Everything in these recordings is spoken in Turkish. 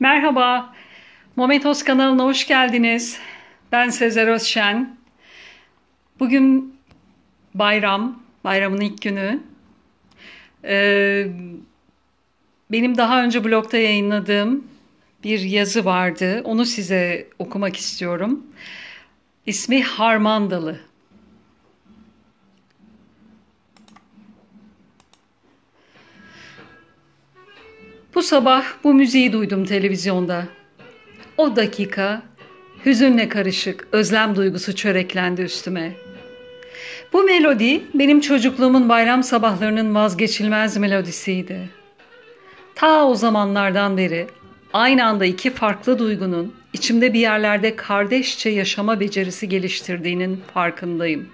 Merhaba, Momentos kanalına hoş geldiniz. Ben Sezer Özşen. Bugün bayram, bayramın ilk günü. Ee, benim daha önce blogda yayınladığım bir yazı vardı. Onu size okumak istiyorum. İsmi Harmandalı. Bu sabah bu müziği duydum televizyonda. O dakika hüzünle karışık özlem duygusu çöreklendi üstüme. Bu melodi benim çocukluğumun bayram sabahlarının vazgeçilmez melodisiydi. Ta o zamanlardan beri aynı anda iki farklı duygunun içimde bir yerlerde kardeşçe yaşama becerisi geliştirdiğinin farkındayım.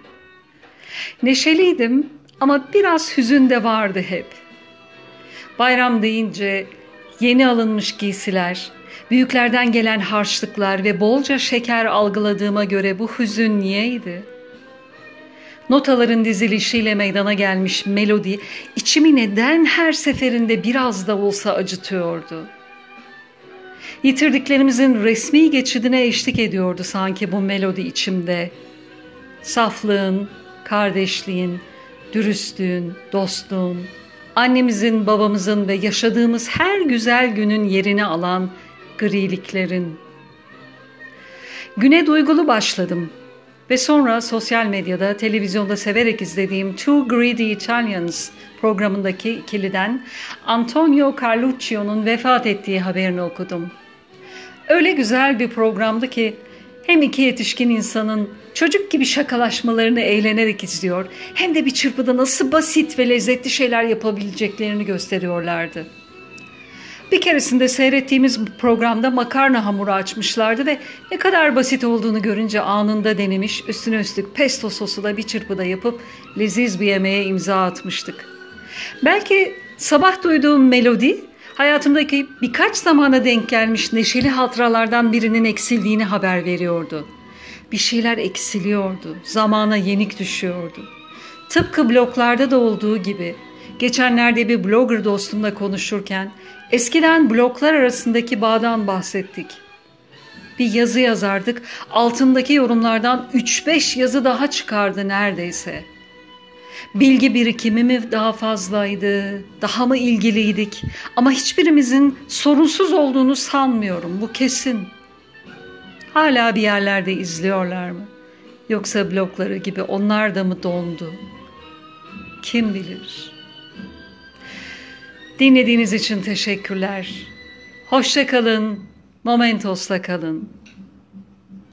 Neşeliydim ama biraz hüzün de vardı hep. Bayram deyince yeni alınmış giysiler, büyüklerden gelen harçlıklar ve bolca şeker algıladığıma göre bu hüzün niyeydi? Notaların dizilişiyle meydana gelmiş melodi içimi neden her seferinde biraz da olsa acıtıyordu? Yitirdiklerimizin resmi geçidine eşlik ediyordu sanki bu melodi içimde. Saflığın, kardeşliğin, dürüstlüğün, dostluğun, annemizin, babamızın ve yaşadığımız her güzel günün yerini alan griliklerin. Güne duygulu başladım ve sonra sosyal medyada, televizyonda severek izlediğim Two Greedy Italians programındaki ikiliden Antonio Carluccio'nun vefat ettiği haberini okudum. Öyle güzel bir programdı ki hem iki yetişkin insanın çocuk gibi şakalaşmalarını eğlenerek izliyor hem de bir çırpıda nasıl basit ve lezzetli şeyler yapabileceklerini gösteriyorlardı. Bir keresinde seyrettiğimiz programda makarna hamuru açmışlardı ve ne kadar basit olduğunu görünce anında denemiş, üstüne üstlük pesto sosu da bir çırpıda yapıp leziz bir yemeğe imza atmıştık. Belki sabah duyduğum melodi hayatımdaki birkaç zamana denk gelmiş neşeli hatıralardan birinin eksildiğini haber veriyordu. Bir şeyler eksiliyordu, zamana yenik düşüyordu. Tıpkı bloklarda da olduğu gibi geçenlerde bir blogger dostumla konuşurken eskiden bloklar arasındaki bağdan bahsettik. Bir yazı yazardık, altındaki yorumlardan 3-5 yazı daha çıkardı neredeyse.'' Bilgi birikimi mi daha fazlaydı, daha mı ilgiliydik? Ama hiçbirimizin sorunsuz olduğunu sanmıyorum, bu kesin. Hala bir yerlerde izliyorlar mı? Yoksa blokları gibi onlar da mı dondu? Kim bilir? Dinlediğiniz için teşekkürler. Hoşça kalın, Momentos'la kalın.